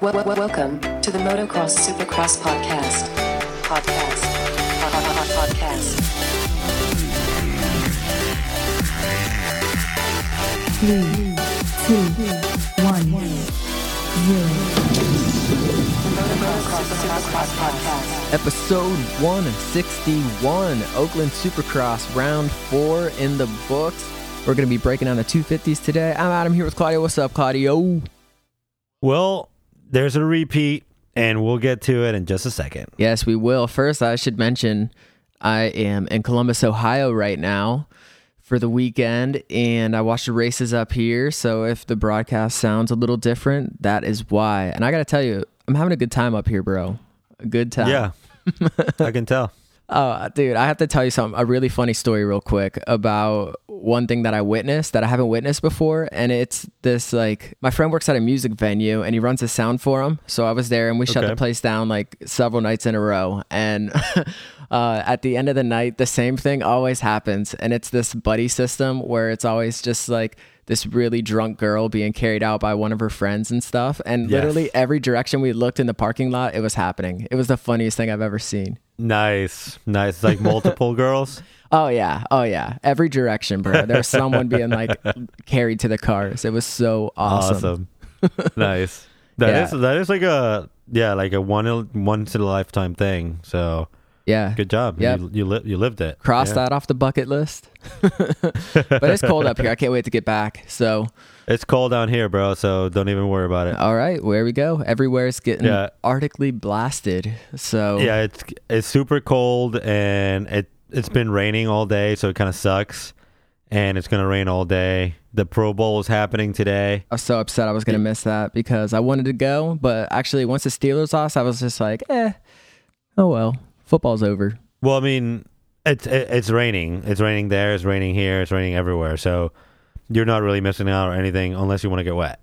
Wel- wel- welcome to the Motocross Supercross podcast. Podcast. Pod- pod- pod- Podcast. three, two, one, zero. Motocross Supercross podcast. Episode 161, Oakland Supercross, round four in the books. We're going to be breaking down the 250s today. I'm Adam here with Claudio. What's up, Claudio? Well, there's a repeat, and we'll get to it in just a second. Yes, we will. First, I should mention I am in Columbus, Ohio right now for the weekend, and I watch the races up here. So if the broadcast sounds a little different, that is why. And I got to tell you, I'm having a good time up here, bro. A good time. Yeah, I can tell. Oh, dude, I have to tell you something, a really funny story, real quick, about one thing that I witnessed that I haven't witnessed before. And it's this like, my friend works at a music venue and he runs a sound for him. So I was there and we shut Okay. the place down like several nights in a row. And uh, at the end of the night, the same thing always happens. And it's this buddy system where it's always just like, this really drunk girl being carried out by one of her friends and stuff. And Yes. literally every direction we looked in the parking lot, it was happening. It was the funniest thing I've ever seen. Nice, nice. Like multiple girls. Oh yeah, oh yeah. Every direction, bro. There's someone being like carried to the cars. It was so awesome. Awesome. nice. That is Yeah. that is like a yeah, like a one once in a lifetime thing. So Yeah. good job. Yep. You you, li- you lived it. Cross Yeah. that off the bucket list. but it's cold up here. I can't wait to get back. So, It's cold down here, bro. So don't even worry about it. all right, where we go. Everywhere is getting Yeah. arctically blasted. So, Yeah, it's it's super cold and it it's been raining all day, so it kind of sucks. And it's gonna rain all day. The Pro Bowl is happening today. I was so upset I was going to miss that because I wanted to go. But actually, once the Steelers lost, I was just like, eh, oh well, football's over. Well, I mean, it's it's raining. It's raining there. It's raining here. It's raining everywhere. So you're not really missing out or anything unless you want to get wet.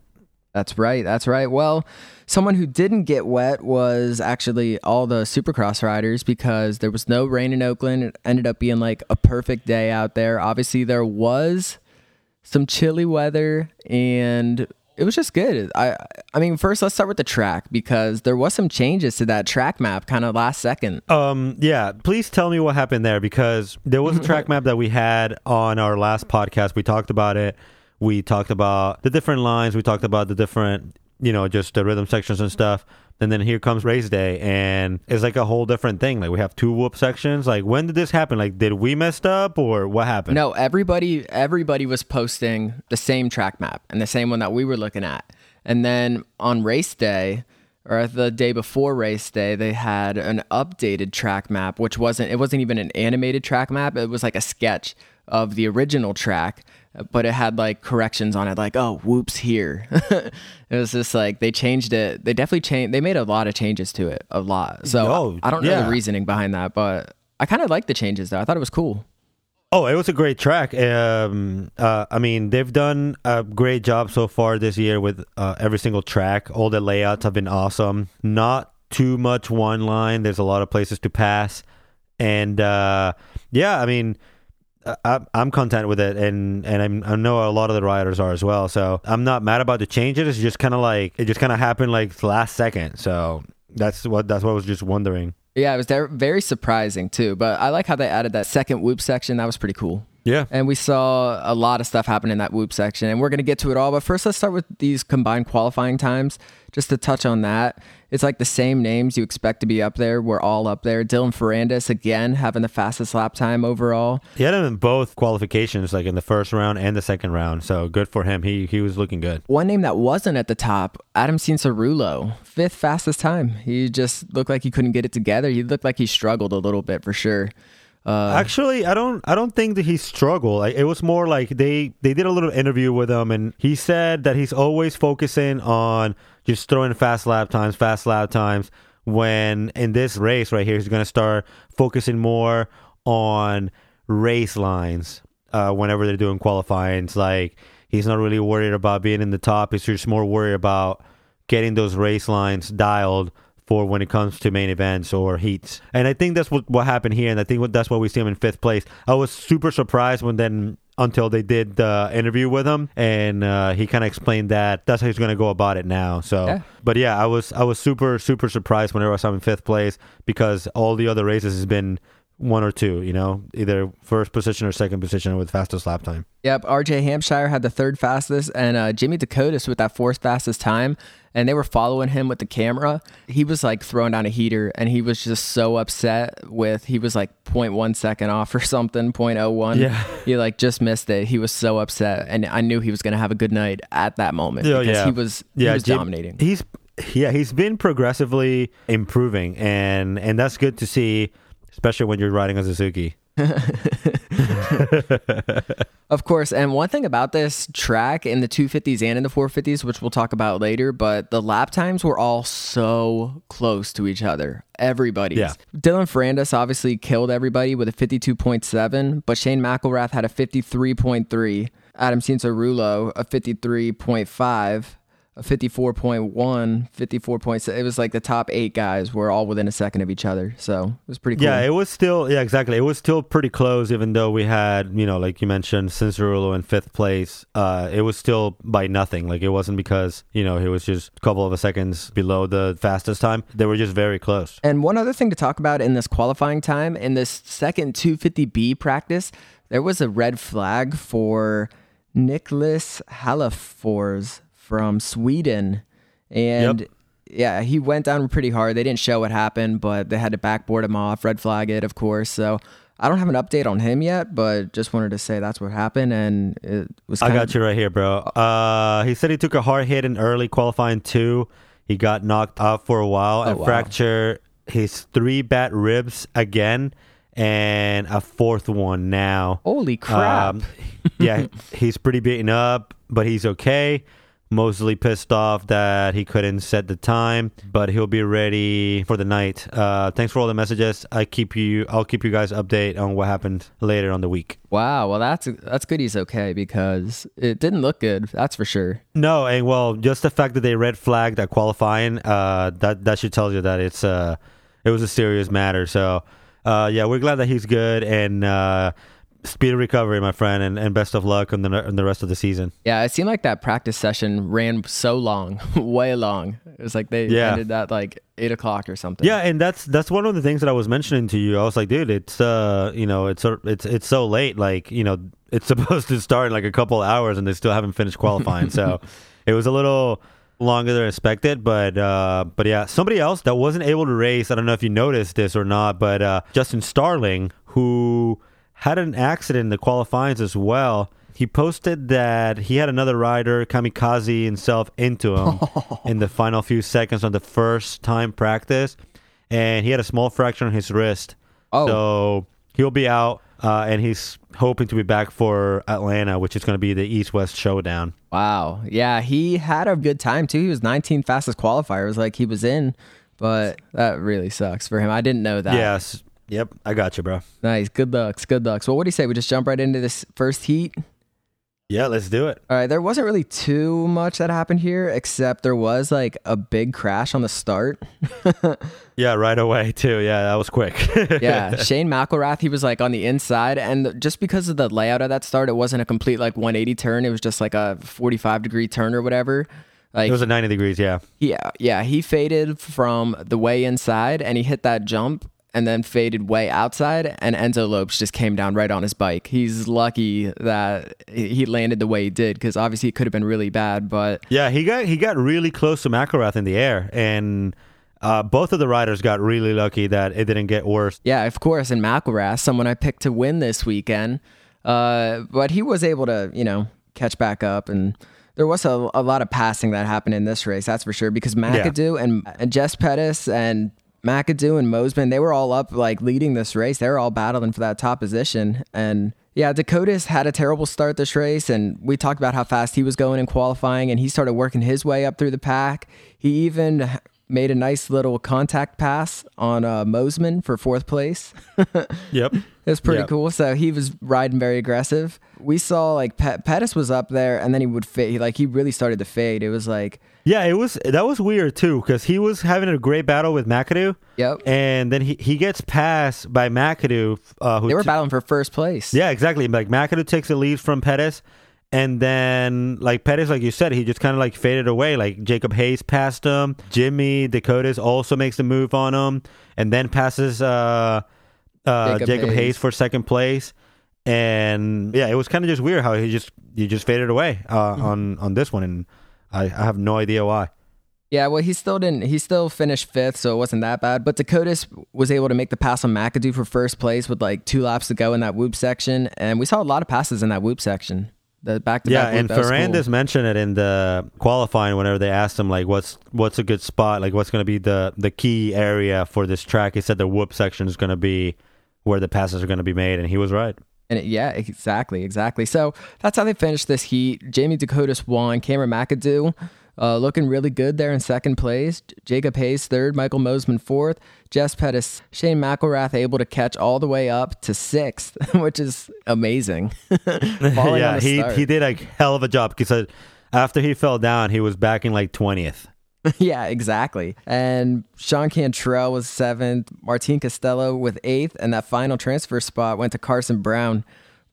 That's right. That's right. Well, someone who didn't get wet was actually all the supercross riders because there was no rain in Oakland. It ended up being like a perfect day out there. Obviously, there was some chilly weather and it was just good. I I mean, first let's start with the track because there was some changes to that track map kind of last second. Um, yeah. Please tell me what happened there because there was a track map that we had on our last podcast. We talked about it. We talked about the different lines. We talked about the different, you know, just the rhythm sections and stuff. And then here comes race day, and it's like a whole different thing. Like we have two whoop sections. Like when did this happen? Like did we messed up or what happened? No, everybody everybody was posting the same track map and the same one that we were looking at. And then on race day or the day before race day, they had an updated track map, which wasn't it wasn't even an animated track map. It was like a sketch of the original track, but it had like corrections on it, like, oh, whoops here. it was just like they changed it. They definitely changed they made a lot of changes to it. A lot. So Oh, I don't know yeah. the reasoning behind that, but I kind of like the changes though. I thought it was cool. Oh, it was a great track. Um, uh, I mean, they've done a great job so far this year with uh, every single track. All the layouts have been awesome. Not too much one line. There's a lot of places to pass, and uh, yeah, I mean, I, I'm content with it, and and I'm, I know a lot of the riders are as well. So I'm not mad about the changes. It's just kind of like it just kind of happened like last second. So that's what that's what I was just wondering. Yeah, it was very surprising too. But I like how they added that second whoop section. That was pretty cool. Yeah. And we saw a lot of stuff happen in that whoop section, and we're going to get to it all. But first, let's start with these combined qualifying times. Just to touch on that, it's like the same names you expect to be up there. We're all up there. Dylan Ferrandis again having the fastest lap time overall. He had him in both qualifications, like in the first round and the second round. So good for him. He he was looking good. One name that wasn't at the top, Adam Cianciarulo, fifth fastest time. He just looked like he couldn't get it together. He looked like he struggled a little bit for sure. Uh, Actually, I don't I don't think that he struggled. Like, it was more like they they did a little interview with him, and he said that he's always focusing on just throwing fast lap times, fast lap times. When in this race right here, he's going to start focusing more on race lines. Uh, whenever they're doing qualifying, it's like he's not really worried about being in the top. He's just more worried about getting those race lines dialed for when it comes to main events or heats. And I think that's what, what happened here. And I think what, that's why we see him in fifth place. I was super surprised when then until they did the interview with him, and uh, he kind of explained that that's how he's going to go about it now. So, Yeah. but yeah, I was I was super super surprised whenever I saw him in fifth place because all the other races has been one or two, you know, either first position or second position with fastest lap time. Yep, RJ Hampshire had the third fastest, and uh, Jimmy Decotis with that fourth fastest time. And they were following him with the camera. He was like throwing down a heater, and he was just so upset with. He was like 0.1 second off or something, 0.01. Yeah. he like just missed it. He was so upset, and I knew he was gonna have a good night at that moment Yeah, because yeah. he was yeah, he was Jim- dominating. He's yeah, he's been progressively improving, and and that's good to see, especially when you're riding a Suzuki. Of course, and one thing about this track in the 250s and in the 450s, which we'll talk about later, but the lap times were all so close to each other. Everybody's. Yeah. Dylan Ferrandis obviously killed everybody with a 52.7, but Shane McElrath had a 53.3. Adam Cianciarulo a 53.5. A 54.1, 54.6. It was like the top eight guys were all within a second of each other. So it was pretty cool. Yeah, it was still yeah exactly. It was still pretty close, even though we had you know like you mentioned Cianciarulo in fifth place. Uh, it was still by nothing. Like it wasn't because you know he was just a couple of seconds below the fastest time. They were just very close. And one other thing to talk about in this qualifying time, in this second 250B practice, there was a red flag for Nicholas Hallafors from Sweden. And Yep. yeah, he went down pretty hard. They didn't show what happened, but they had to backboard him off, red flag it, of course. So I don't have an update on him yet, but just wanted to say that's what happened. And it was I got you right here, bro. Uh, he said he took a hard hit in early qualifying two. He got knocked out for a while and Oh, wow. fractured his three bat ribs again, and a fourth one now. Holy crap. Um, yeah, he's pretty beaten up, but he's okay. Mostly pissed off that he couldn't set the time, but he'll be ready for the night. Uh, thanks for all the messages. I keep you. I'll keep you guys update on what happened later on the week. wow. Well, that's that's good he's okay because it didn't look good. That's for sure. No, and well, just the fact that they red flagged that qualifying, uh, that that should tell you that it's uh, it was a serious matter. So, uh, yeah, we're glad that he's good and uh, speedy recovery, my friend, and, and best of luck on the on the rest of the season. Yeah, it seemed like that practice session ran so long, way long. It was like they Yeah. ended at like eight o'clock or something. Yeah, and that's that's one of the things that I was mentioning to you. I was like, dude, it's uh, you know, it's it's it's so late. Like, you know, it's supposed to start in like a couple of hours, and they still haven't finished qualifying. so, it was a little longer than expected. But uh, but yeah, somebody else that wasn't able to race. I don't know if you noticed this or not, but uh, Justin Starling, who had an accident in the qualifyings as well. He posted that he had another rider kamikaze himself into him in the final few seconds on the first time practice, and he had a small fracture on his wrist. Oh. So he'll be out, uh, and he's hoping to be back for Atlanta, which is going to be the East West showdown. Wow. Yeah, he had a good time too. He was 19th fastest qualifier. It was like he was in, but that really sucks for him. I didn't know that. Yes. Yep. I got you, bro. Nice. Good lucks. Good lucks. Well, what do you say? We just jump right into this first heat? Yeah, let's do it. All right, there wasn't really too much that happened here, except there was like a big crash on the start. Yeah, right away too. Yeah, that was quick. yeah, Shane McElrath, he was like on the inside, and just because of the layout of that start, it wasn't a complete like 180 turn. It was just like a 45 degree turn or whatever. Like It was a 90 degrees. Yeah. yeah, yeah, he faded from the way inside, and he hit that jump. And then faded way outside, and Enzo Lopes just came down right on his bike. He's lucky that he landed the way he did, because obviously it could have been really bad. But Yeah, he got he got really close to McElrath in the air, and uh, both of the riders got really lucky that it didn't get worse. Yeah, of course. And McElrath, someone I picked to win this weekend, uh, but he was able to, you know, catch back up. And there was a, a lot of passing that happened in this race, that's for sure. Because McAdoo and, and Jess Pettis and McAdoo and Mosman, they were all up, like leading this race. They were all battling for that top position. And yeah, Decotis had a terrible start this race, and we talked about how fast he was going in qualifying, and he started working his way up through the pack. He even made a nice little contact pass on uh, Mosman for fourth place. Yep. It was pretty Yep. cool. So he was riding very aggressive. We saw like Pe- Pettis was up there, and then he would fade. Like he really started to fade. It was like, Yeah, it was that was weird too because he was having a great battle with McAdoo. Yep. And then he, he gets passed by McAdoo. Uh, who they were t- battling for first place. Yeah, exactly. Like McAdoo takes the lead from Pettis, and then like Pettis, like you said, he just kind of like faded away. Like Jacob Hayes passed him. Jimmy Decotis also makes the move on him, and then passes uh, uh, Jacob Jacob, Hayes. Hayes. for second place. And yeah, it was kind of just weird how he just he just faded away uh, Mm-hmm. on on this one, and I, I have no idea why. Yeah, well, he still didn't. He still finished fifth, so it wasn't that bad. But Decotis was able to make the pass on McAdoo for first place with like two laps to go in that whoop section, and we saw a lot of passes in that whoop section. The back to Yeah, and Ferrandis mentioned it in the qualifying whenever they asked him like what's what's a good spot, like what's going to be the the key area for this track. He said the whoop section is going to be where the passes are going to be made, and he was right. And it, yeah, exactly, exactly. So that's how they finished this heat. Jamie Decotis won. Cameron McAdoo uh, looking really good there in second place. Jacob Hayes third. Michael Mosman fourth. Jess Pettis. Shane McElrath able to catch all the way up to sixth, which is amazing. Yeah, he start. he did a hell of a job because after he fell down, he was back in like twentieth. yeah, exactly. And Sean Cantrell was seventh, Martin Castelo with eighth, and that final transfer spot went to Carson Brown.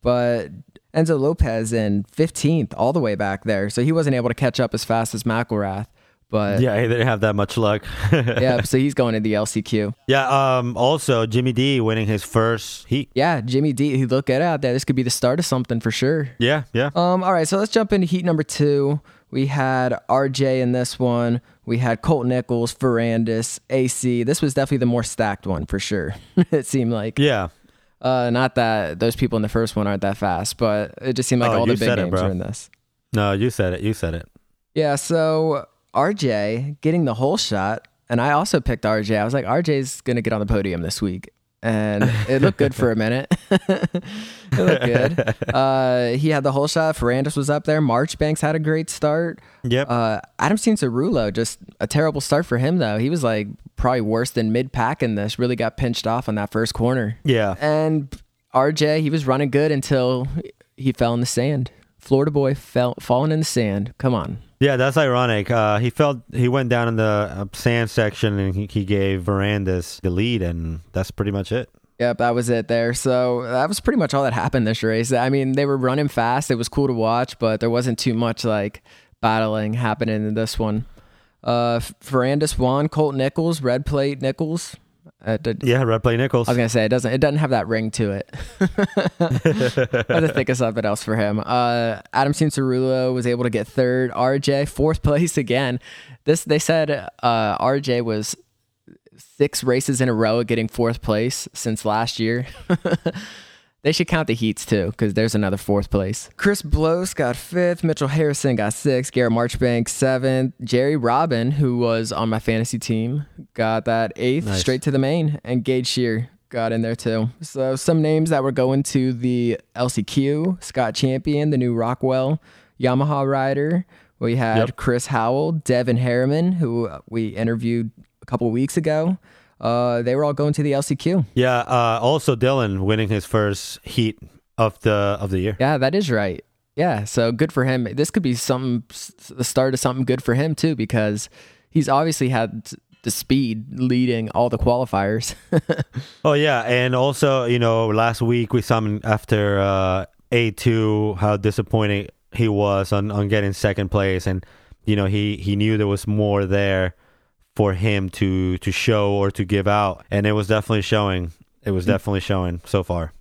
But Enzo Lopes in 15th, all the way back there. So he wasn't able to catch up as fast as McElrath. But yeah, he didn't have that much luck. Yeah, so he's going to the LCQ. yeah. Um. Also, Jimmy D winning his first heat. Yeah, Jimmy D, he look good out there. This could be the start of something for sure. Yeah. Yeah. Um, all right, so let's jump into heat number two. We had RJ in this one. We had Colt Nichols, Ferrandis, AC. This was definitely the more stacked one for sure. it seemed like. yeah. Uh, not that those people in the first one aren't that fast, but it just seemed like Oh, all the big names are in this. No, you said it. You said it. Yeah, so RJ getting the whole shot, and I also picked RJ. I was like, RJ's gonna get on the podium this week, and it looked good for a minute. it looked good. Uh, he had the whole shot. Ferrandis was up there. Marchbanks had a great start. Yep. Uh, Adam Cianciarulo, just a terrible start for him though. He was like probably worse than mid pack in this. Really got pinched off on that first corner. yeah. And RJ, he was running good until he fell in the sand. Florida boy fell falling in the sand. Come on. Yeah, that's ironic. Uh, he felt he went down in the uh, sand section and he, he gave Ferrandis the lead, and that's pretty much it. Yep, that was it there. So that was pretty much all that happened this race. I mean, they were running fast. It was cool to watch, but there wasn't too much like battling happening in this one. Uh, Ferrandis won. Colt Nichols, red plate Nichols. Uh, did- Yeah, Red Play Nichols. I was gonna say it doesn't. It doesn't have that ring to it. I had to think of something else for him. Uh, Adam Cianciarulo was able to get third. RJ fourth place again. This they said uh, RJ was six races in a row getting fourth place since last year. They should count the heats too, because there's another fourth place. Chris Blose got fifth. Mitchell Harrison got sixth. Garrett Marchbank seventh. Jerry Robin, who was on my fantasy team, got that eighth, Nice. straight to the main. And Gage Schehr got in there too. So some names that were going to the LCQ: Scott Champion, the new Rockwell Yamaha rider. We had Yep. Chris Howell, Devin Harriman, who we interviewed a couple weeks ago. Uh, they were all going to the LCQ. yeah. Uh, also, Dylan winning his first heat of the of the year. Yeah, that is right. Yeah, so good for him. This could be some the start of something good for him too, because he's obviously had the speed leading all the qualifiers. Oh yeah, and also you know last week we saw him after uh, A two how disappointing he was on, on getting second place, and you know he he knew there was more there for him to to show or to give out, and it was definitely showing. It was definitely showing so far.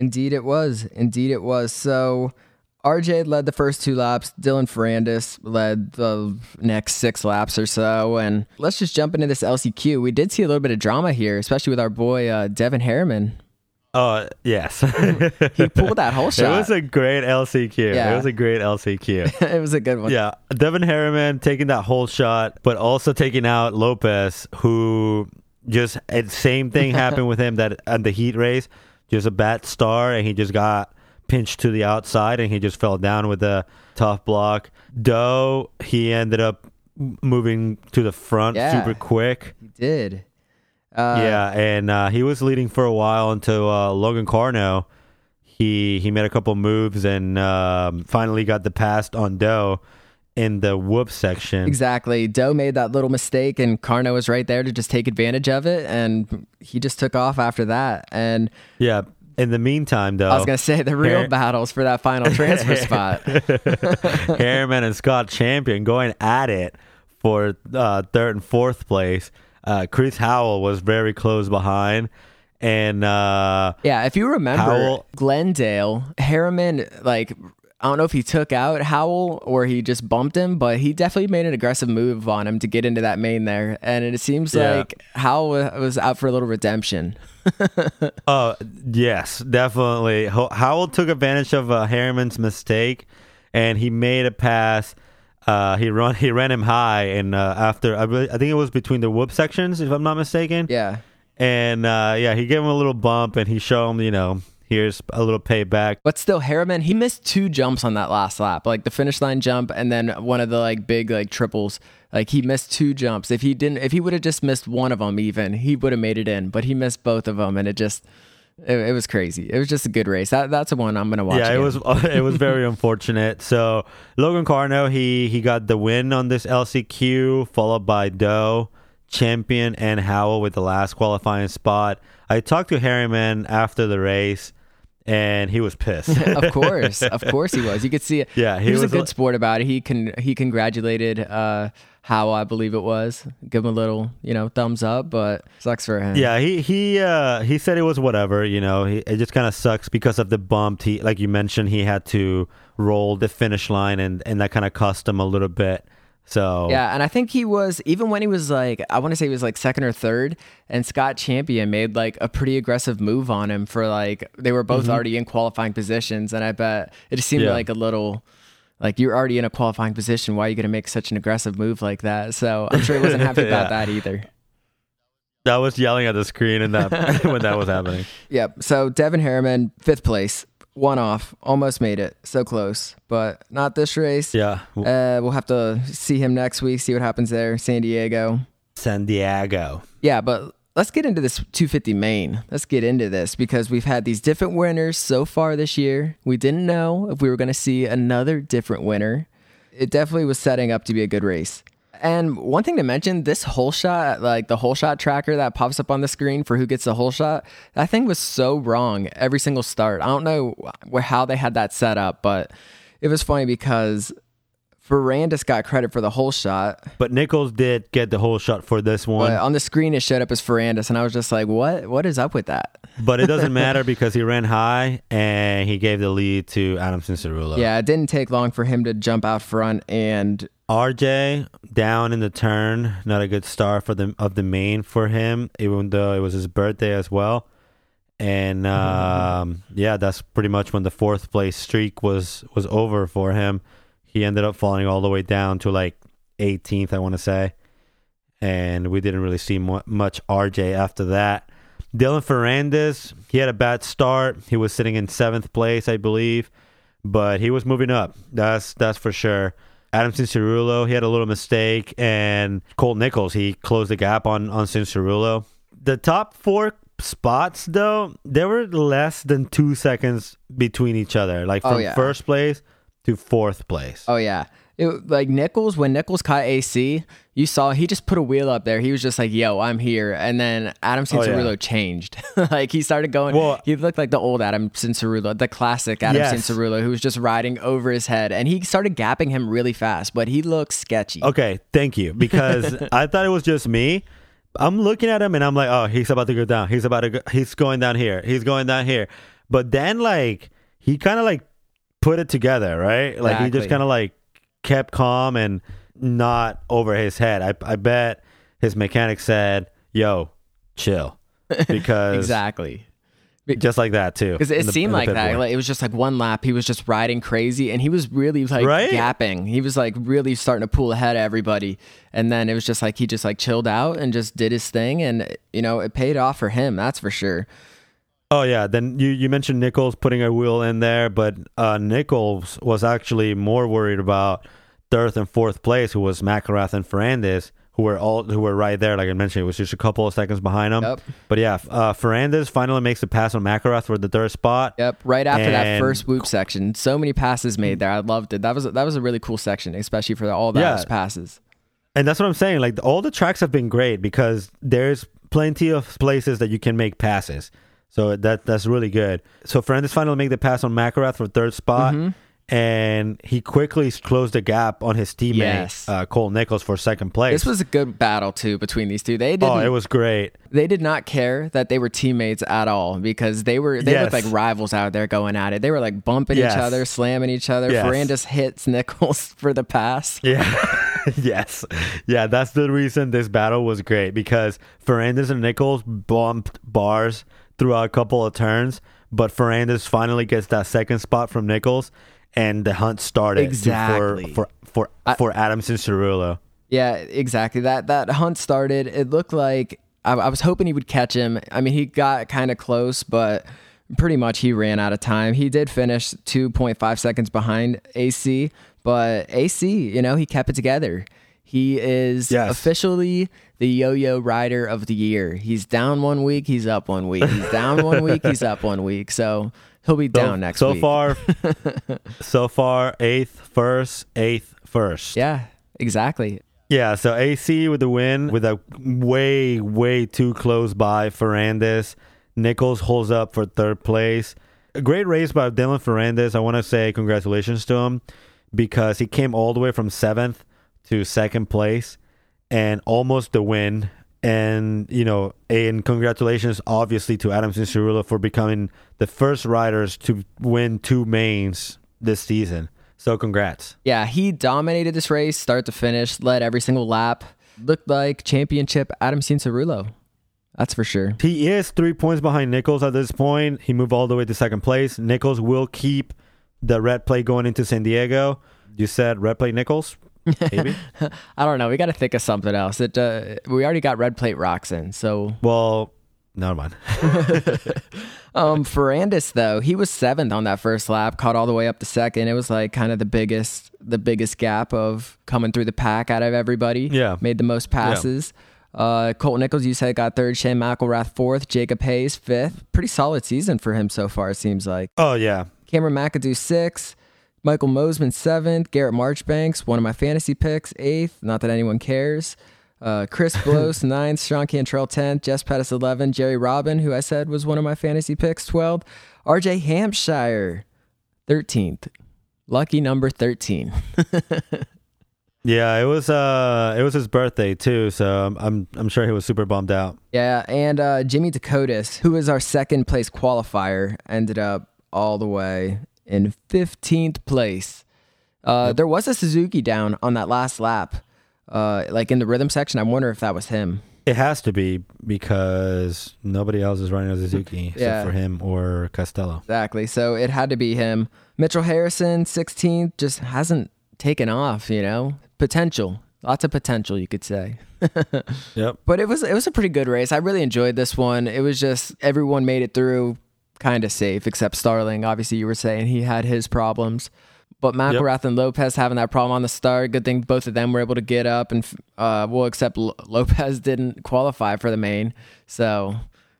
Indeed, it was. Indeed, it was. So RJ led the first two laps. Dylan Ferrandis led the next six laps or so. And let's just jump into this LCQ. We did see a little bit of drama here, especially with our boy uh, Devin Harriman. Oh yes, He pulled that whole shot. It was a great LCQ. Yeah. It was a great LCQ. it was a good one. Yeah, Devin Harriman taking that whole shot, but also taking out Lopes, who just same thing happened with him that on the heat race, just a bad star, and he just got pinched to the outside, and he just fell down with a tough block. Doe, he ended up moving to the front Yeah. super quick. He did. Uh, yeah, and uh, he was leading for a while until uh, Logan Karnow. He he made a couple moves and um, finally got the pass on Doe in the whoop section. Exactly. Doe made that little mistake, and Karnow was right there to just take advantage of it, and he just took off after that. And Yeah. In the meantime, though, I was gonna say the real Har- battles for that final transfer spot. Harriman and Scott Champion going at it for uh, third and fourth place. Uh, Chris Howell was very close behind, and uh, Yeah, if you remember, Howell- Glendale Harriman, like I don't know if he took out Howell or he just bumped him, but he definitely made an aggressive move on him to get into that main there, and it seems Yeah. like Howell was out for a little redemption. Oh yes, definitely. Howell took advantage of uh, Harriman's mistake, and he made a pass. Uh, he run he ran him high, and uh, after I, really, I think it was between the whoop sections, if I'm not mistaken. Yeah, And uh, yeah, he gave him a little bump, and he showed him, you know, here's a little payback. but still, Harriman he missed two jumps on that last lap, like the finish line jump and then one of the like big like triples. Like he missed two jumps. If he didn't, if he would have just missed one of them, even he would have made it in. But he missed both of them, and it just. It, it was crazy. It was just a good race. That that's the one I'm gonna watch. Yeah, it was it was very unfortunate. So Logan Karnow, he he got the win on this LCQ, followed by Doe, Champion, and Howell with the last qualifying spot. I talked to Harriman after the race, and he was pissed. of course, of course he was. You could see it. Yeah, he, he was, was a good li- sport about it. He can he congratulated uh Howell, I believe it was. Give him a little, you know, thumbs up, but sucks for him. yeah, he he uh, he said it was whatever. You know, he, it just kind of sucks because of the bump. He like you mentioned, he had to roll the finish line, and and that kind of cost him a little bit. So Yeah, and I think he was even when he was like I want to say he was like second or third, and Scott Champion made like a pretty aggressive move on him for like they were both already in qualifying positions, and I bet it just seemed Mm-hmm. Yeah. like a little like you're already in a qualifying position. Why are you going to make such an aggressive move like that? So I'm sure he wasn't happy about Yeah. that either. I was yelling at the screen and that when that was happening. Yep. So Devin Harriman, fifth place, one off, almost made it, so close, but not this race. Yeah, Uh, we'll have to see him next week, see what happens there, San Diego. San Diego. Yeah, but let's get into this 250 main. Let's get into this because we've had these different winners so far this year. We didn't know if we were going to see another different winner. It definitely was setting up to be a good race. And one thing to mention, this whole shot, like the whole shot tracker that pops up on the screen for who gets the whole shot, that thing was so wrong every single start. I don't know how they had that set up, but it was funny because Ferrandis got credit for the whole shot, But Nichols did get the whole shot for this one. but on the screen, it showed up as Ferrandis, and I was just like, "What? What is up with that?" but it doesn't matter because he ran high and he gave the lead to Adam Cianciarulo. Yeah, it didn't take long for him to jump out front, and RJ down in the turn, not a good start for the of the main for him, even though it was his birthday as well. And um, yeah, that's pretty much when the fourth place streak was was over for him. He ended up falling all the way down to like 18th, I want to say, and we didn't really see much RJ after that. Dylan Ferrandis, he had a bad start. He was sitting in seventh place, I believe, but he was moving up. That's that's for sure. Adam Cianciarulo, he had a little mistake, and Colt Nichols, he closed the gap on on Cianciarulo. The top four spots, though, there were less than two seconds between each other, like Oh, from yeah. first place to fourth place. oh yeah, it like Nichols when Nichols caught AC, you saw he just put a wheel up there. He was just like, "Yo, I'm here," and then Adam Oh, yeah. Changed. like he started going. Well- he looked like the old Adam Cianciarulo, the classic Adam Yes. Cianciarulo, who was just riding over his head, and he started gapping him really fast, but he looked sketchy. Okay, thank you. Because I thought it was just me. I'm looking at him and I'm like, oh, he's about to go down. He's about to go. He's going down here. He's going down here. But then, like, he kind of like put it together, right? Like, he just kind of like kept calm and not over his head. I, I bet his mechanic said, yo, chill. Because Exactly. just like that, too. Because it the- seemed like that. Like, it was just like one lap. He was just riding crazy, and he was really like Right? gapping. He was like really starting to pull ahead of everybody. And then it was just like he just like chilled out and just did his thing, and you know it paid off for him. That's for sure. Oh yeah, then you, you mentioned Nichols putting a wheel in there, but uh, Nichols was actually more worried about third and fourth place, who was McElrath and Ferrandis, who were all who were right there. Like I mentioned, it was just a couple of seconds behind them. Yep. But yeah, uh, Ferrandis finally makes the pass on McElrath for the third spot. Yep, right after that first whoop section. So many passes made there. I loved it. That was that was a really cool section, especially for all Yeah. those passes. And that's what I'm saying. Like all the tracks have been great because there's plenty of places that you can make passes. So that that's really good. So Ferrandis finally make the pass on McElrath for third spot, Mm-hmm. and he quickly closed the gap on his teammate Yes. uh, Cole Nichols for second place. This was a good battle too between these two. They didn't oh, it was great. they did not care that they were teammates at all because they were they looked like rivals out there going at it. They were like bumping Yes. each other, slamming each other. Yes. Ferrandis hits Nichols for the pass. Yeah. yes. Yeah, that's the reason this battle was great because Ferrandis and Nichols bumped bars throughout a couple of turns, but Ferrandis finally gets that second spot from Nichols and the hunt started to- Exactly. for for for, for Adam Cianciarulo. Yeah, exactly. That that hunt started. It looked like I, I was hoping he would catch him. I mean, he got kind of close, but pretty much he ran out of time. He did finish 2.5 seconds behind AC, but AC, you know, he kept it together. He is Yes. officially the yo-yo rider of the year. He's down one week, he's up one week. He's down one week, he's up one week. So he'll be So, down next week. so week. far so far eighth first, eighth first. yeah, exactly. Yeah, so AC with the win with a way, way too close by Ferrandis. Nichols holds up for third place. A great race by Dylan Ferrandis. I want to say congratulations to him because he came all the way from seventh to second place and almost the win. And, you know, and congratulations obviously to Adam Cianciarulo for becoming the first riders to win two mains this season. So congrats. Yeah, he dominated this race, start to finish, led every single lap. Looked like championship Adam Cianciarulo. That's for sure. He is three points behind Nichols at this point. He moved all the way to second place. Nichols will keep the red plate going into San Diego. You said red plate Nichols? Maybe. I don't know. We got to think of something else. It uh, we already got red plate Roczen. So well, never mind. um Ferrandis though, he was seventh on that first lap, caught all the way up to second. It was like kind of the biggest the biggest gap of coming through the pack out of everybody. Yeah. Made the most passes. Uh, Colt Nichols, you said got third. Shane McElrath fourth. Jacob Hayes fifth. Pretty solid season for him so far. It seems like. Oh, yeah. Cameron McAdoo sixth, Michael Mosman seventh, Garrett Marchbanks, one of my fantasy picks, eighth. Not that anyone cares. Uh, Chris Blose ninth, Sean Cantrell tenth, Jess Pettis eleven, Jerry Robin, who I said was one of my fantasy picks, twelfth, R.J. Hampshire thirteenth, lucky number thirteen. Yeah, it was uh it was his birthday too, so I'm I'm, I'm sure he was super bummed out. Yeah, and uh, Jimmy Decotis, who was our second place qualifier, ended up all the way in 15th place. Uh, There was a Suzuki down on that last lap, uh, like in the rhythm section. I wonder if that was him. It has to be because nobody else is running a Suzuki except Yeah. for him or Castelo. Exactly. So it had to be him. Mitchell Harrison, 16th, just hasn't taken off, you know? Potential. Lots of potential, you could say. Yep. But it was it was a pretty good race. I really enjoyed this one. It was just everyone made it through kind of safe, except Starling. Obviously, you were saying he had his problems. But McElrath and Lopes having that problem on the start. Good thing both of them were able to get up and uh, well, except L- Lopes didn't qualify for the main, so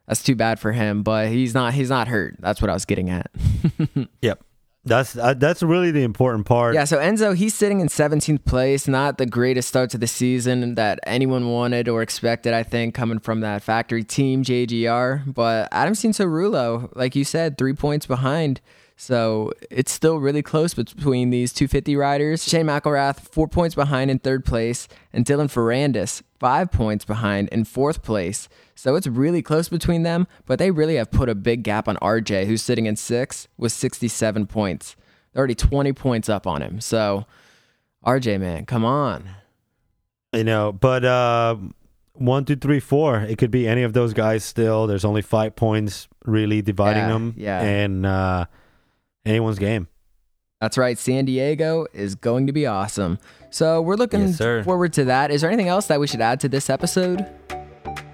that's too bad for him. But he's not he's not hurt. That's what I was getting at. Yep. That's uh, that's really the important part. Yeah, so Enzo, he's sitting in 17th place. Not the greatest start to the season that anyone wanted or expected, I think, coming from that factory team, JGR. But Adam Cianciarulo, like you said, three points behind. So it's still really close between these 250 riders. Shane McElrath, four points behind in third place, and Dylan Ferrandis, five points behind in fourth place. So it's really close between them, but they really have put a big gap on RJ, who's sitting in sixth with 67 points. They're already 20 points up on him. So, RJ, man, come on. You know, but uh, one, two, three, four. It could be any of those guys. Still, there's only five points really dividing Yeah, them. yeah. and uh, anyone's game. That's right. San Diego is going to be awesome. So, we're looking Yes, forward to that. Is there anything else that we should add to this episode?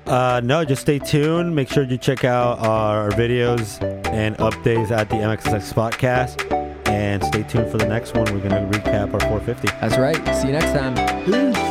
Uh, no, just stay tuned. Make sure you check out our videos and updates at the MXSX podcast. And stay tuned for the next one. We're going to recap our 450. That's right. See you next time. Peace.